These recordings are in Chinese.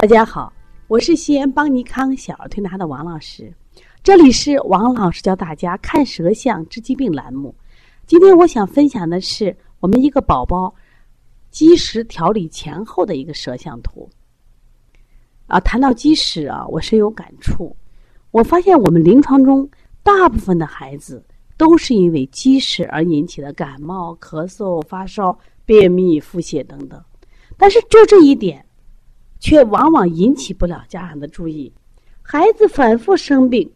大家好，我是西安邦尼康小儿推拿的王老师，这里是王老师教大家看舌象治疾病栏目。今天我想分享的是我们一个宝宝积食调理前后的一个舌象图。啊，谈到积食啊，我深有感触。我发现我们临床中大部分的孩子都是因为积食而引起的感冒、咳嗽、发烧、便秘、腹泻等等，但是就这一点。却往往引起不了家长的注意，孩子反复生病，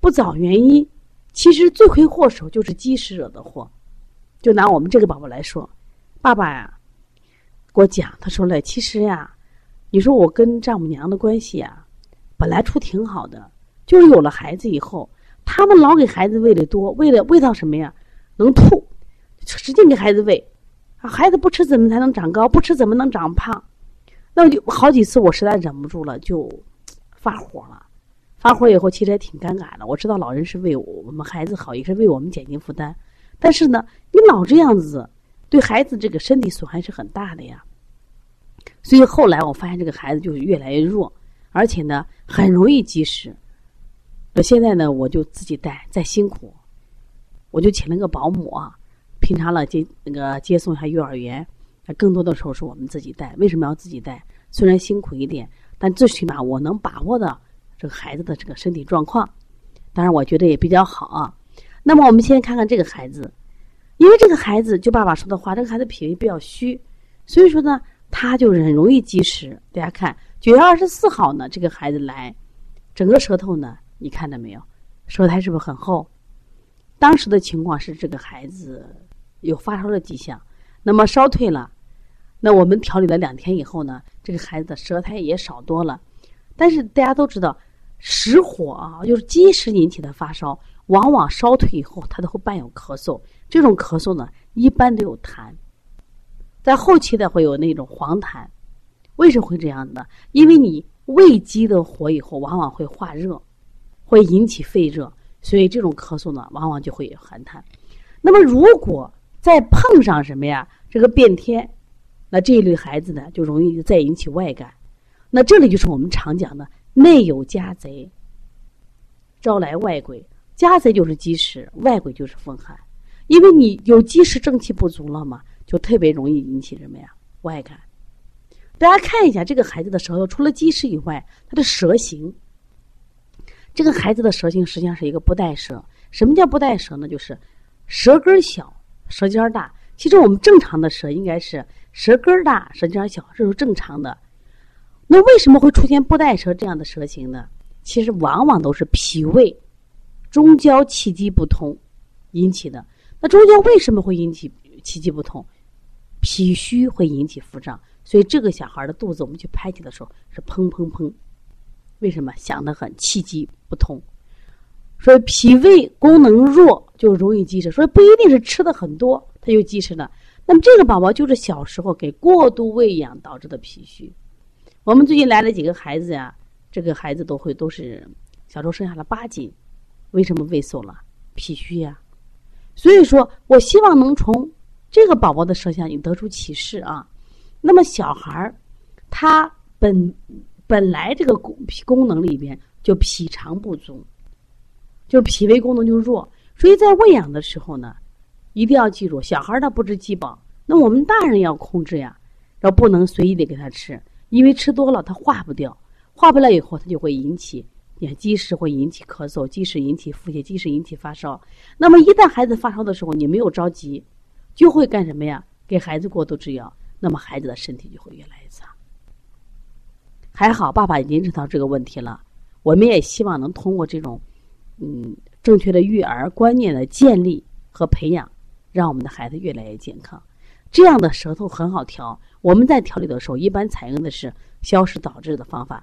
不找原因，其实罪魁祸首就是积食惹的祸。就拿我们这个宝宝来说，爸爸呀，给我讲，他说了，其实呀，你说我跟丈母娘的关系啊，本来处挺好的，就是有了孩子以后，他们老给孩子喂的多，喂了喂到什么呀，能吐，使劲给孩子喂，啊，孩子不吃怎么才能长高？不吃怎么能长胖？那就好几次，我实在忍不住了，就发火了。发火以后，其实也挺尴尬的。我知道老人是为我们孩子好，也是为我们减轻负担。但是呢，你老这样子，对孩子这个身体损害是很大的呀。所以后来我发现这个孩子就越来越弱，而且呢，很容易积食。那现在呢，我就自己带，再辛苦，我就请了个保姆啊，平常了接那个接送一下幼儿园。那更多的时候是我们自己带，为什么要自己带？虽然辛苦一点，但最起码我能把握到这个孩子的这个身体状况。当然，我觉得也比较好啊。那么，我们先看看这个孩子，因为这个孩子就爸爸说的话，这个孩子脾胃比较虚，所以说呢，他就很容易积食。大家看，九月二十四号呢，这个孩子来，整个舌头呢，你看到没有？舌苔是不是很厚？当时的情况是这个孩子有发烧的迹象，那么烧退了。那我们调理了两天以后呢，这个孩子的舌苔也少多了。但是大家都知道，实火啊，就是积食引起的发烧，往往烧退以后，它都会伴有咳嗽。这种咳嗽呢，一般都有痰，在后期的会有那种黄痰。为什么会这样呢？因为你胃积的火以后，往往会化热，会引起肺热，所以这种咳嗽呢，往往就会有寒痰。那么如果再碰上什么呀？这个变天。那这一类孩子呢，就容易再引起外感。那这里就是我们常讲的内有家贼，招来外鬼。家贼就是积食，外鬼就是风寒。因为你有积食，正气不足了嘛，就特别容易引起什么呀？外感。大家看一下这个孩子的舌头，除了积食以外，他的舌形。这个孩子的舌形实际上是一个不带舌。什么叫不带舌呢？就是舌根小，舌尖大。其实我们正常的舌应该是舌根大，舌尖小，这是正常的。那为什么会出现不带舌这样的舌形呢？其实往往都是脾胃中焦气机不通引起的。那中焦为什么会引起气机不通？脾虚会引起腹胀，所以这个小孩的肚子我们去拍击的时候是砰砰砰。为什么响得很？气机不通。所以脾胃功能弱就容易积食，所以不一定是吃的很多他就积食了。那么这个宝宝就是小时候给过度喂养导致的脾虚。我们最近来了几个孩子呀，这个孩子都会都是小时候生下了八斤，为什么胃瘦了？脾虚呀。所以说我希望能从这个宝宝的舌象你得出启示啊。那么小孩儿他本本来这个功功能里边就脾肠不足。就脾胃功能就弱，所以在喂养的时候呢，一定要记住，小孩他不知饥饱，那我们大人要控制呀，要不能随意的给他吃，因为吃多了他化不掉，化不了以后他就会引起，你看积食会引起咳嗽，积食引起腹泻，积食引起发烧。那么一旦孩子发烧的时候，你没有着急，就会干什么呀？给孩子过度吃药，那么孩子的身体就会越来越差。还好爸爸已经知道这个问题了，我们也希望能通过这种。嗯，正确的育儿观念的建立和培养，让我们的孩子越来越健康。这样的舌头很好调。我们在调理的时候，一般采用的是消食导滞的方法，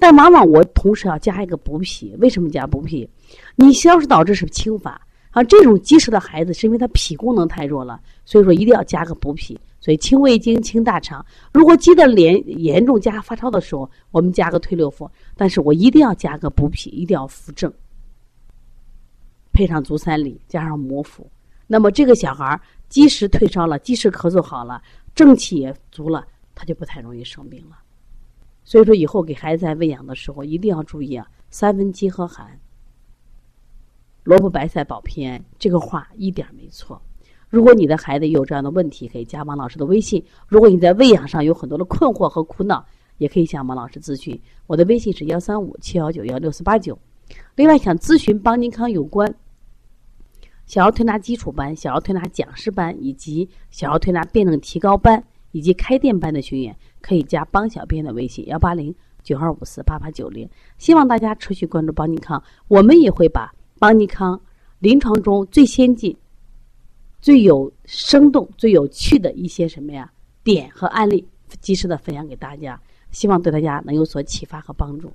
但往往我同时要加一个补脾。为什么加补脾？你消食导滞是清法啊，这种积食的孩子是因为他脾功能太弱了，所以说一定要加个补脾。所以清胃经、清大肠。如果积的连严重加发烧的时候，我们加个推六腑。但是我一定要加个补脾，一定要扶正。配上足三里，加上摩腹，那么这个小孩积食退烧了，积食咳嗽好了，正气也足了，他就不太容易生病了。所以说，以后给孩子在喂养的时候一定要注意啊，三分饥和寒，萝卜白菜保平安，这个话一点没错。如果你的孩子有这样的问题，可以加王老师的微信。如果你在喂养上有很多的困惑和苦恼，也可以向王老师咨询。我的微信是幺三五七幺九幺六四八九。另外，想咨询邦尼康有关小儿推拿基础班、小儿推拿讲师班以及小儿推拿辩证提高班以及开店班的学员，可以加邦小编的微信幺八零九二五四八八九零。希望大家持续关注邦尼康，我们也会把邦尼康临床中最先进。最有生动、最有趣的一些什么呀点和案例，及时的分享给大家，希望对大家能有所启发和帮助。